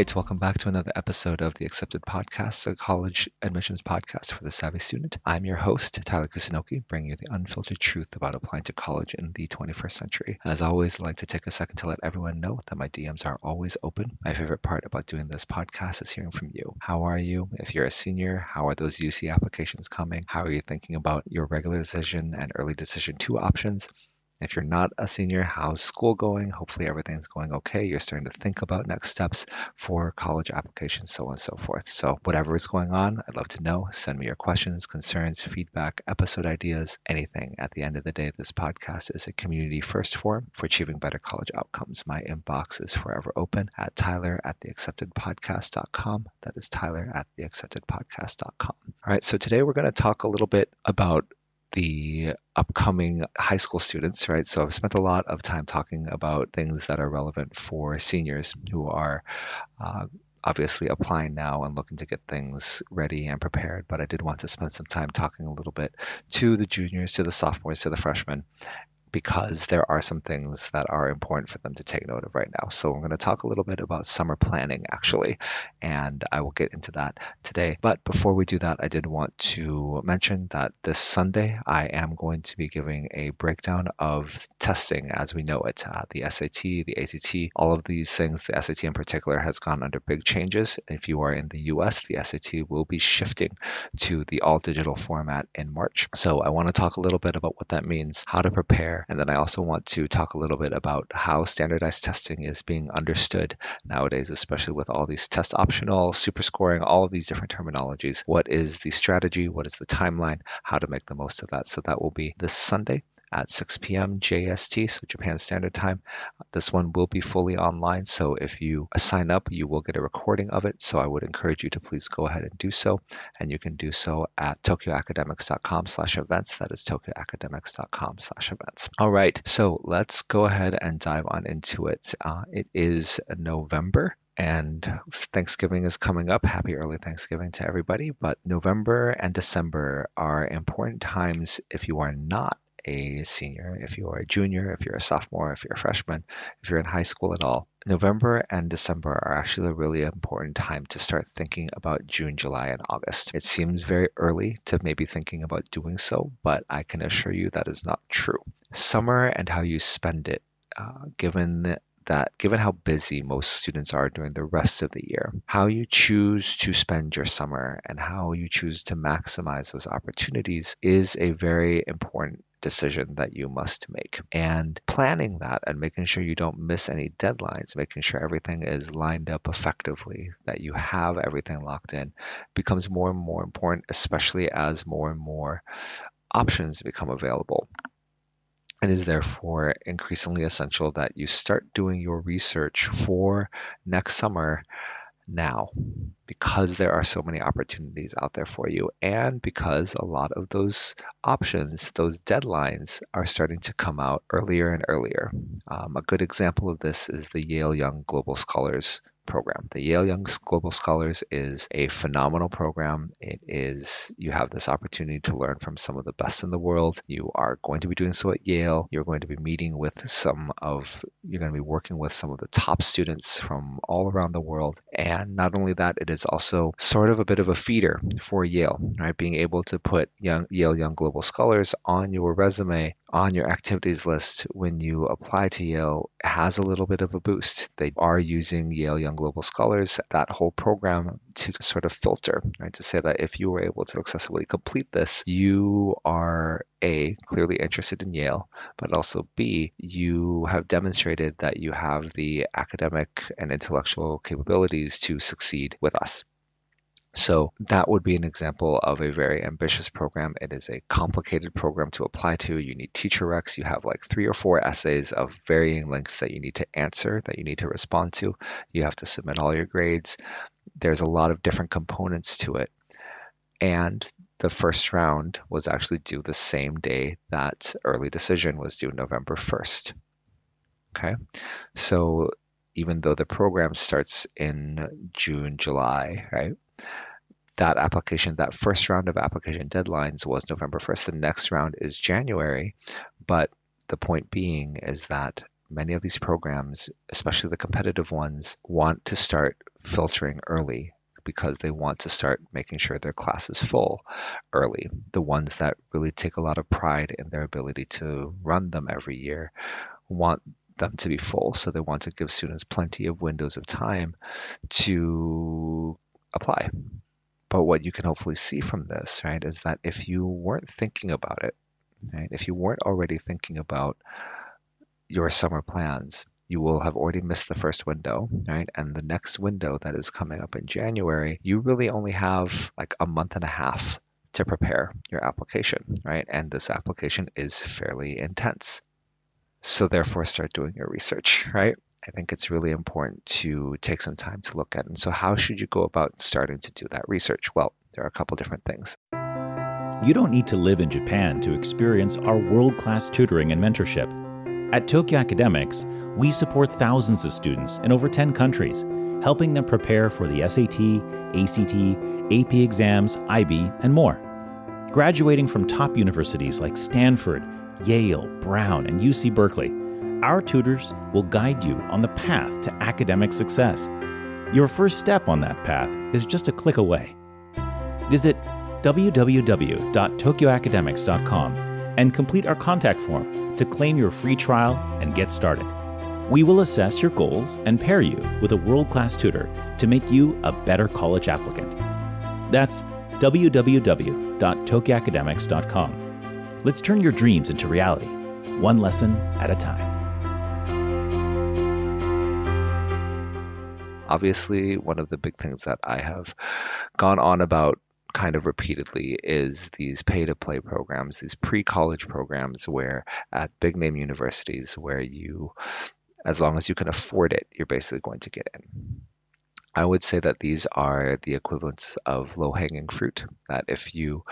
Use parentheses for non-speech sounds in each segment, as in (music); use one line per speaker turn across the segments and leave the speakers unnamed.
right, welcome back to another episode of the Accepted Podcast, a college admissions podcast for the savvy student. I'm your host, Tyler Kusunoki, bringing you the unfiltered truth about applying to college in the 21st century. As always, I'd like to take a second to let everyone know that my DMs are always open. My favorite part about doing this podcast is hearing from you. How are you? If you're a senior, how are those UC applications coming? How are you thinking about your regular decision and early decision two options? If you're not a senior, how's school going? Hopefully everything's going okay. You're starting to think about next steps for college applications, so on and so forth. So whatever is going on, I'd love to know. Send me your questions, concerns, feedback, episode ideas, anything. At the end of the day, this podcast is a community first forum for achieving better college outcomes. My inbox is forever open at tyler at theacceptedpodcast.com. That is tyler at theacceptedpodcast.com. All right, so today we're going to talk a little bit about the upcoming high school students, right? So I've spent a lot of time talking about things that are relevant for seniors who are uh, obviously applying now and looking to get things ready and prepared. But I did want to spend some time talking a little bit to the juniors, to the sophomores, to the freshmen, because there are some things that are important for them to take note of right now. So we're going to talk a little bit about summer planning actually, and I will get into that today. But before we do that, I did want to mention that this Sunday I am going to be giving a breakdown of testing as we know it. Uh, the SAT, the ACT, all of these things, the SAT in particular has gone under big changes. If you are in the US, the SAT will be shifting to the all digital format in March. So I want to talk a little bit about what that means, how to prepare and then I also want to talk a little bit about how standardized testing is being understood nowadays, especially with all these test optional, super scoring, all of these different terminologies. What is the strategy? What is the timeline? How to make the most of that? So that will be this Sunday at 6 p.m. JST, so Japan Standard Time. This one will be fully online, so if you sign up, you will get a recording of it. So I would encourage you to please go ahead and do so, and you can do so at tokyoacademics.com/events. That is tokyoacademics.com/events. All right, so let's go ahead and dive on into it. Uh, it is November and Thanksgiving is coming up. Happy early Thanksgiving to everybody. But November and December are important times if you are not a senior, if you are a junior, if you're a sophomore, if you're a freshman, if you're in high school at all, November and December are actually a really important time to start thinking about June, July, and August. It seems very early to maybe thinking about doing so, but I can assure you that is not true. Summer and how you spend it, uh, given that given how busy most students are during the rest of the year, how you choose to spend your summer and how you choose to maximize those opportunities is a very important decision that you must make. And planning that and making sure you don't miss any deadlines, making sure everything is lined up effectively, that you have everything locked in, becomes more and more important, especially as more and more options become available. It is therefore increasingly essential that you start doing your research for next summer now because there are so many opportunities out there for you and because a lot of those options those deadlines are starting to come out earlier and earlier. Um, a good example of this is the yale young global scholars program. The Yale Young Global Scholars is a phenomenal program. It is, you have this opportunity to learn from some of the best in the world. You are going to be doing so at Yale. You're going to be meeting with some of, you're going to be working with some of the top students from all around the world. And not only that, it is also sort of a bit of a feeder for Yale, right? Being able to put young, Yale Young Global Scholars on your resume, on your activities list when you apply to Yale has a little bit of a boost. They are using Yale Young global scholars, that whole program to sort of filter, right? To say that if you were able to successfully complete this, you are A, clearly interested in Yale, but also B, you have demonstrated that you have the academic and intellectual capabilities to succeed with us. So that would be an example of a very ambitious program. It is a complicated program to apply to. You need teacher recs. You have like three or four essays of varying lengths that you need to answer, that you need to respond to. You have to submit all your grades. There's a lot of different components to it. And the first round was actually due the same day that early decision was due, November 1st. Okay. So even though the program starts in June, July, right? That application, that first round of application deadlines was November 1st. The next round is January. But the point being is that many of these programs, especially the competitive ones, want to start filtering early because they want to start making sure their class is full early. The ones that really take a lot of pride in their ability to run them every year want them to be full. So they want to give students plenty of windows of time to apply. But what you can hopefully see from this, right, is that if you weren't thinking about it, right, if you weren't already thinking about your summer plans, you will have already missed the first window, right? And the next window that is coming up in January, you really only have like a month and a half to prepare your application, right? And this application is fairly intense. So therefore start doing your research, (laughs) right? I think it's really important to take some time to look at. And so how should you go about starting to do that research? Well, there are a couple different things.
You don't need to live in Japan to experience our world-class tutoring and mentorship. At Tokyo Academics, we support thousands of students in over 10 countries, helping them prepare for the SAT, ACT, AP exams, IB, and more. Graduating from top universities like Stanford, Yale, Brown, and UC Berkeley, our tutors will guide you on the path to academic success. Your first step on that path is just a click away. Visit www.tokyoacademics.com and complete our contact form to claim your free trial and get started. We will assess your goals and pair you with a world class tutor to make you a better college applicant. That's www.tokyoacademics.com. Let's turn your dreams into reality, one lesson at a time.
Obviously, one of the big things that I have gone on about kind of repeatedly is these pay to play programs, these pre college programs where at big name universities where you as long as you can afford it, you're basically going to get in. I would say that these are the equivalents of low hanging fruit. That if you,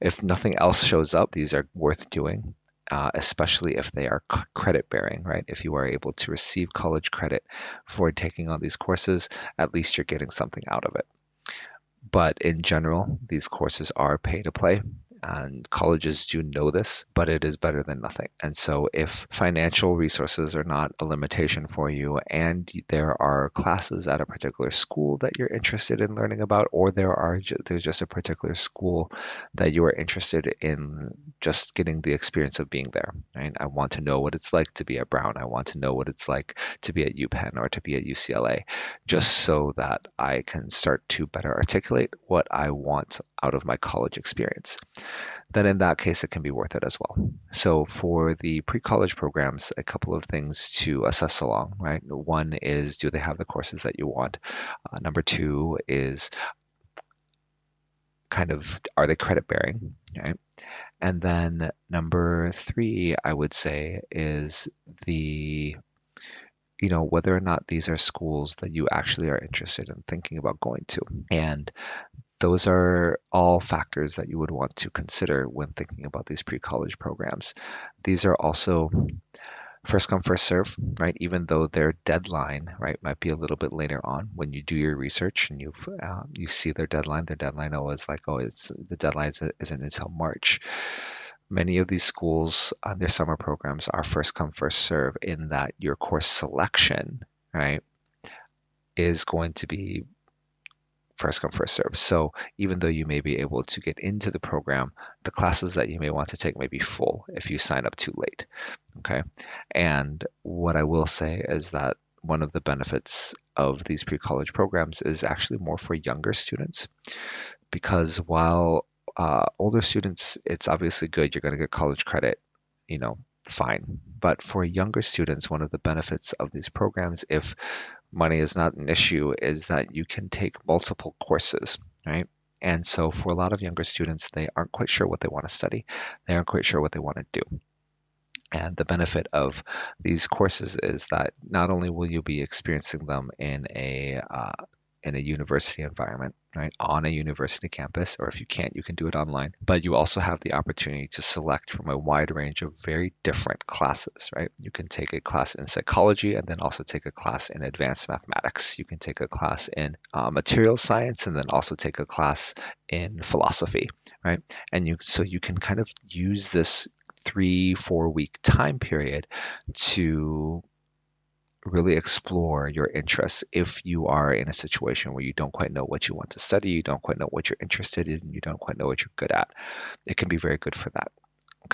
if nothing else shows up, these are worth doing. Uh, especially if they are c- credit bearing, right? If you are able to receive college credit for taking on these courses, at least you're getting something out of it. But in general, these courses are pay to play and colleges do know this, but it is better than nothing. And so, if financial resources are not a limitation for you, and there are classes at a particular school that you're interested in learning about, or there are there's just a particular school that you are interested in just getting the experience of being there. Right? I want to know what it's like to be at Brown. I want to know what it's like to be at UPenn or to be at UCLA, just so that I can start to better articulate what I want out of my college experience then in that case, it can be worth it as well. So for the pre-college programs, a couple of things to assess along, right? One is, do they have the courses that you want? Uh, number two is kind of, are they credit bearing, right? And then number three, I would say, is the you know whether or not these are schools that you actually are interested in thinking about going to and those are all factors that you would want to consider when thinking about these pre-college programs. These are also first come first serve right even though their deadline right might be a little bit later on when you do your research and you uh, you see their deadline their deadline always like oh it's the deadline isn't until march many of these schools on their summer programs are first come first serve in that your course selection right is going to be first come first serve so even though you may be able to get into the program the classes that you may want to take may be full if you sign up too late okay? And what i will say is that one of the benefits of these pre-college programs is actually more for younger students because while uh, older students it's obviously good you're going to get college credit you know fine. But for younger students, one of the benefits of these programs, if money is not an issue is that you can take multiple courses, right? And so for a lot of younger students, they aren't quite sure what they want to study. They aren't quite sure what they want to do. And the benefit of these courses is that not only will you be experiencing them in a uh, in a university environment, right, on a university campus, or if you can't, you can do it online. But you also have the opportunity to select from a wide range of very different classes, right? You can take a class in psychology and then also take a class in advanced mathematics. You can take a class in uh, material science and then also take a class in philosophy, right? And you so you can kind of use this three, four week time period to really explore your interests if you are in a situation where you don't quite know what you want to study, you don't quite know what you're interested in, you don't quite know what you're good at. It can be very good for that.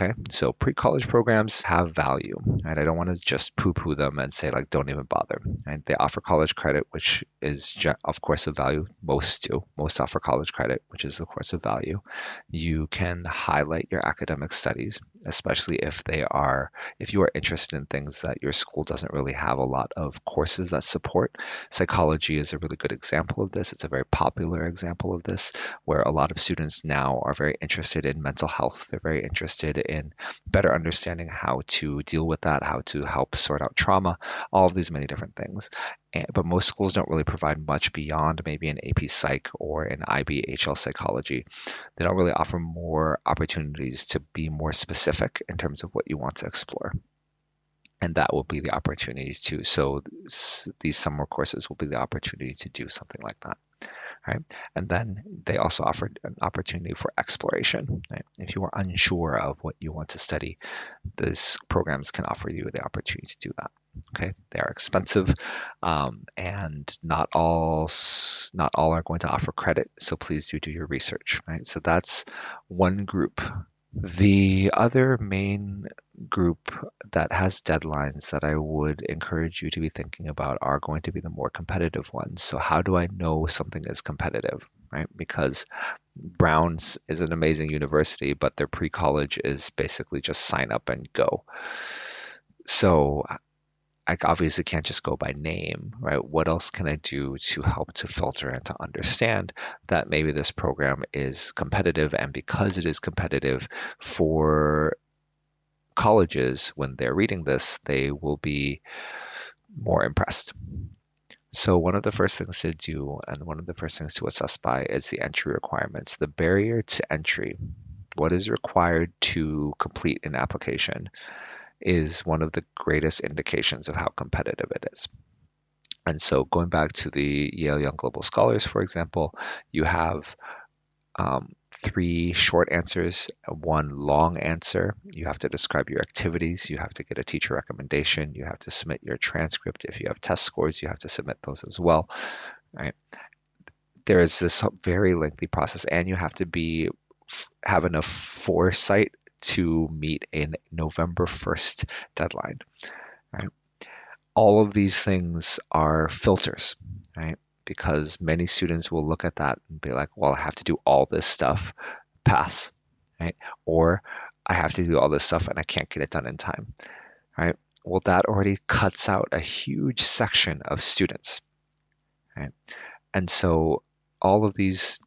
Okay, so pre-college programs have value, right? I don't want to just poo-poo them and say like don't even bother. Right? They offer college credit, which is of course of value. Most do. Most offer college credit, which is of course of value. You can highlight your academic studies, especially if they are if you are interested in things that your school doesn't really have a lot of courses that support. Psychology is a really good example of this. It's a very popular example of this, where a lot of students now are very interested in mental health. They're very interested in better understanding how to deal with that, how to help sort out trauma, all of these many different things. And, but most schools don't really provide much beyond maybe an AP Psych or an IB/HL psychology. They don't really offer more opportunities to be more specific in terms of what you want to explore and that will be the opportunities too. So these summer courses will be the opportunity to do something like that right? And then they also offered an opportunity for exploration. Right? If you are unsure of what you want to study, these programs can offer you the opportunity to do that. Okay, they are expensive, um, and not all not all are going to offer credit. So please do do your research. Right, so that's one group the other main group that has deadlines that I would encourage you to be thinking about are going to be the more competitive ones. So, how do I know something is competitive, right? Because Brown's is an amazing university, but their pre college is basically just sign up and go. So, I obviously can't just go by name, right? What else can I do to help to filter and to understand that maybe this program is competitive? And because it is competitive for colleges, when they're reading this, they will be more impressed. So, one of the first things to do and one of the first things to assess by is the entry requirements, the barrier to entry. What is required to complete an application? Is one of the greatest indications of how competitive it is. And so, going back to the Yale Young Global Scholars, for example, you have um, three short answers, one long answer. You have to describe your activities. You have to get a teacher recommendation. You have to submit your transcript. If you have test scores, you have to submit those as well. Right? There is this very lengthy process, and you have to be have enough foresight to meet a November 1st deadline. Right? All of these things are filters, right? Because many students will look at that and be like, well, I have to do all this stuff, pass, right? Or I have to do all this stuff and I can't get it done in time, right? Well, that already cuts out a huge section of students, right? And so all of these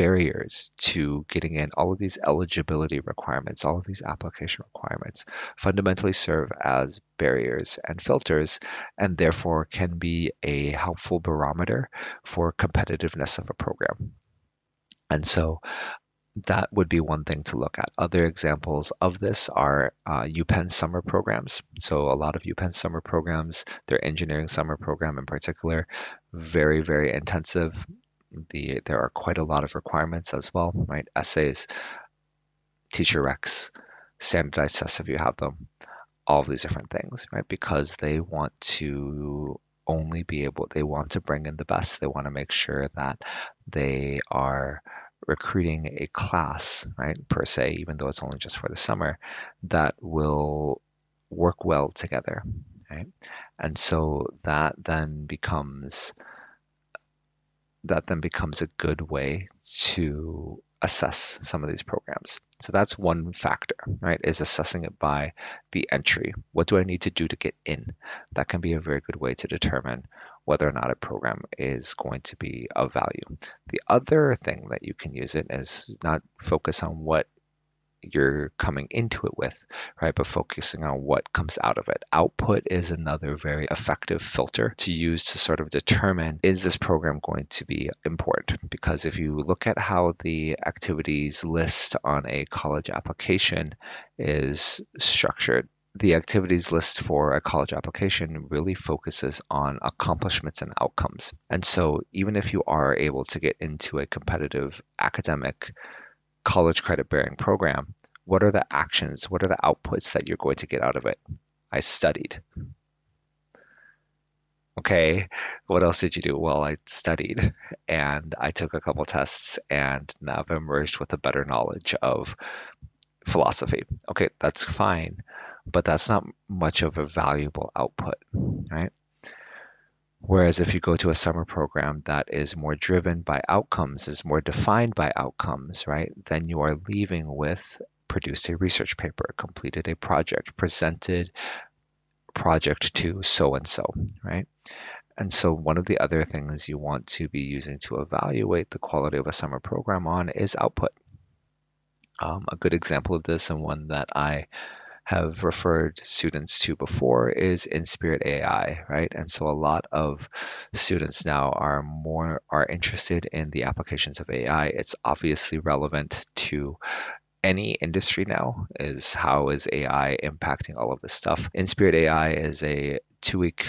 barriers to getting in all of these eligibility requirements, all of these application requirements fundamentally serve as barriers and filters and therefore can be a helpful barometer for competitiveness of a program. And so that would be one thing to look at. Other examples of this are uh, UPenn summer programs. So a lot of UPenn summer programs, their engineering summer program in particular, very, very intensive, the there are quite a lot of requirements as well, right? Essays, teacher recs, standardized tests if you have them, all these different things, right? Because they want to only be able, they want to bring in the best. They want to make sure that they are recruiting a class, right, per se, even though it's only just for the summer, that will work well together, right? And so that then becomes that then becomes a good way to assess some of these programs. So that's one factor, right? Is assessing it by the entry. What do I need to do to get in? That can be a very good way to determine whether or not a program is going to be of value. The other thing that you can use it is not focus on what you're coming into it with, right? But focusing on what comes out of it. Output is another very effective filter to use to sort of determine is this program going to be important? Because if you look at how the activities list on a college application is structured, the activities list for a college application really focuses on accomplishments and outcomes. And so, even if you are able to get into a competitive academic college credit bearing program, what are the actions, what are the outputs that you're going to get out of it? I studied. okay, what else did you do? Well, I studied and I took a couple tests and now I've emerged with a better knowledge of philosophy. Okay, that's fine, but that's not much of a valuable output, right? Whereas if you go to a summer program that is more driven by outcomes, is more defined by outcomes, right, then you are leaving with produced a research paper, completed a project, presented project to so and so, right? And so, one of the other things you want to be using to evaluate the quality of a summer program on is output. Um, a good example of this, and one that I have referred students to before, is Inspirit AI, right? And so, a lot of students now are more are interested in the applications of AI. It's obviously relevant to any industry now is how is AI impacting all of this stuff. Inspirit AI is a two week,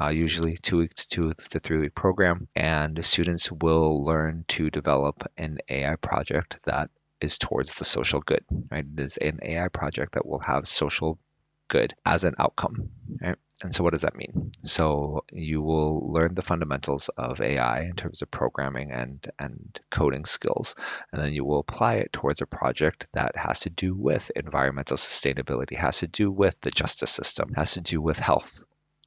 uh, usually two week to two to three week program, and students will learn to develop an AI project that is towards the social good. Right, it is an AI project that will have social good as an outcome. Right? And so, what does that mean? So, you will learn the fundamentals of AI in terms of programming and, and coding skills, and then you will apply it towards a project that has to do with environmental sustainability, has to do with the justice system, has to do with health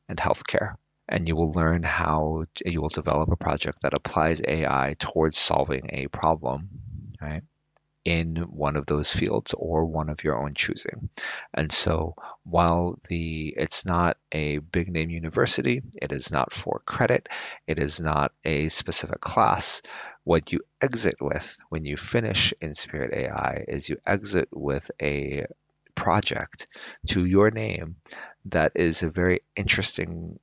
and healthcare. And you will learn how you will develop a project that applies AI towards solving a problem, right? In one of those fields or one of your own choosing. And so while the it's not a big name university, it is not for credit, it is not a specific class, what you exit with when you finish Inspirit AI is you exit with a project to your name that is a very interesting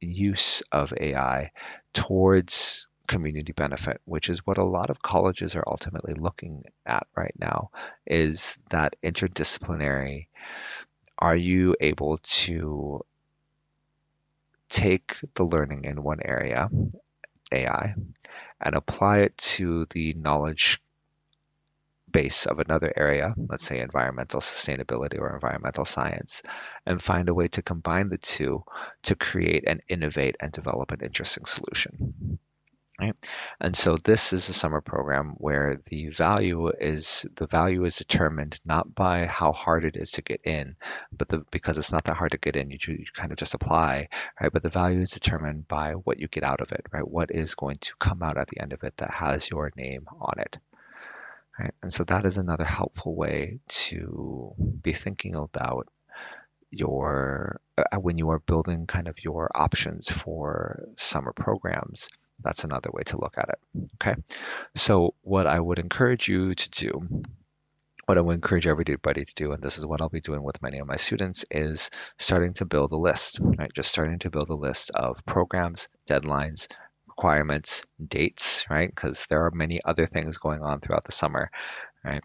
use of AI towards community benefit, which is what a lot of colleges are ultimately looking at right now, is that interdisciplinary. Are you able to take the learning in one area, AI, and apply it to the knowledge base of another area, let's say environmental sustainability or environmental science, and find a way to combine the two to create and innovate and develop an interesting solution. Right. And so this is a summer program where the value is the value is determined not by how hard it is to get in, but the, because it's not that hard to get in, you, you kind of just apply, right? But the value is determined by what you get out of it, right? What is going to come out at the end of it that has your name on it. Right? And so that is another helpful way to be thinking about your uh, when you are building kind of your options for summer programs that's another way to look at it. Okay. So, what I would encourage you to do, what I would encourage everybody to do, and this is what I'll be doing with many of my students, is starting to build a list, right? Just starting to build a list of programs, deadlines, requirements, dates, right? Because there are many other things going on throughout the summer, right?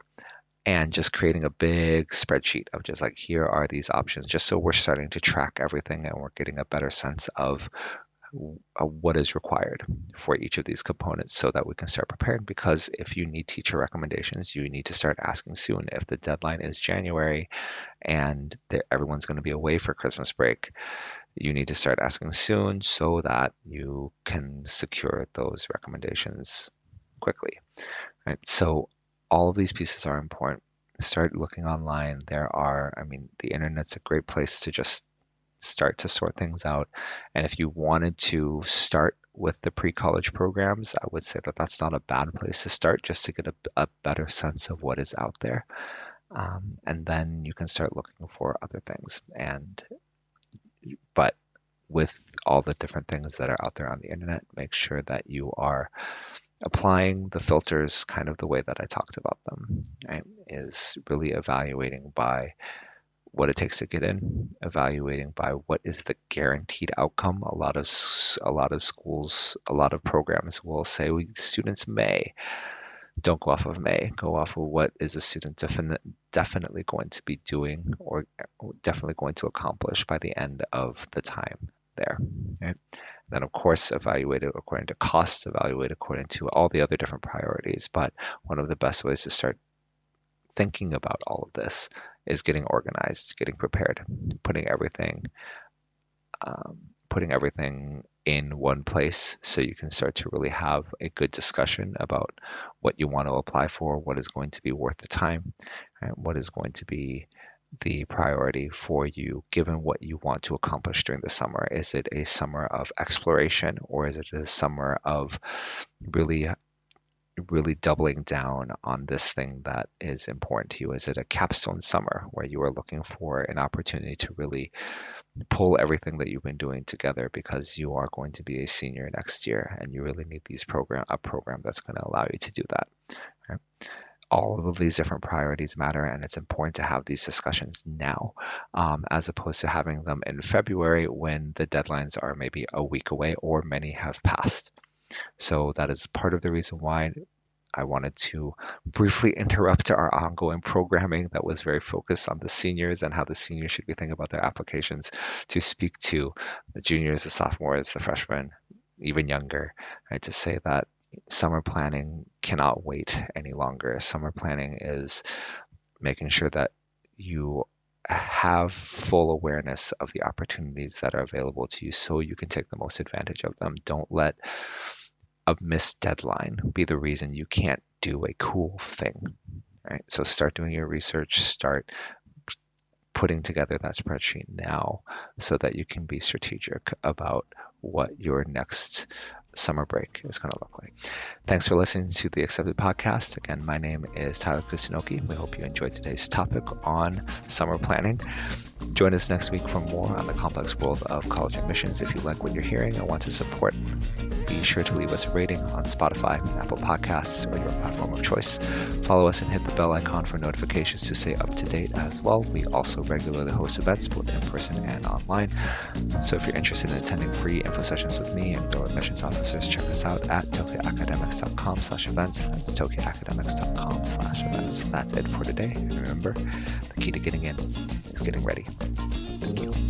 and just creating a big spreadsheet of just like here are these options just so we're starting to track everything and we're getting a better sense of Uh, what is required for each of these components so that we can start preparing because if you need teacher recommendations you need to start asking soon. If the deadline is january and everyone's going to be away for christmas break you need to start asking soon so that you can secure those recommendations quickly. Right? So all of these pieces are important. Start looking online. There are i mean the internet's a great place to just start to sort things out. And if you wanted to start with the pre-college programs, I would say that that's not a bad place to start just to get a, a better sense of what is out there. Um, and then you can start looking for other things. And but with all the different things that are out there on the internet, make sure that you are applying the filters kind of the way that I talked about them. Right? Is really evaluating by what it takes to get in, evaluating by what is the guaranteed outcome. A lot of a lot of schools, a lot of programs will say we, students may. Don't go off of may. Go off of what is a student definite, definitely going to be doing or definitely going to accomplish by the end of the time there. Then, of course, evaluate it according to cost, evaluate according to all the other different priorities. But one of the best ways to start thinking about all of this is getting organized, getting prepared, putting everything, um, putting everything in one place so you can start to really have a good discussion about what you want to apply for, what is going to be worth the time, and what is going to be the priority for you given what you want to accomplish during the summer? Is it a summer of exploration or is it a summer of really really doubling down on this thing that is important to you? Is it a capstone summer where you are looking for an opportunity to really pull everything that you've been doing together because you are going to be a senior next year and you really need these program a program that's going to allow you to do that? Right? all of these different priorities matter and it's important to have these discussions now um, as opposed to having them in february when the deadlines are maybe a week away or many have passed so that is part of the reason why I wanted to briefly (laughs) interrupt our ongoing programming that was very focused on the seniors and how the seniors should be thinking about their applications to speak to the juniors, the sophomores, the freshmen, even younger, right? To say that summer planning cannot wait any longer. Summer planning is making sure that you have full awareness of the opportunities that are available to you so you can take the most advantage of them. Don't let a missed deadline be the reason you can't do a cool thing. Right? So start doing your research, start putting together that spreadsheet now so that you can be strategic about what your next summer break is going to look like. Thanks for listening to the Accepted Podcast. Again, my name is Tyler Kusunoki. We hope you enjoyed today's topic on summer planning. Join us next week for more on the complex world of college admissions. If you like what you're hearing and want to support, be sure to leave us a rating on Spotify, Apple Podcasts, or your platform of choice. Follow us and hit the bell icon for notifications to stay up to date as well. We also regularly host events both in person and online. So if you're interested in attending free info sessions with me and your admissions officers, check us out at tokyoacademics.com slash events. That's tokyoacademics.com slash events. That's it for today. And remember, the key to getting in is getting ready. Thank you.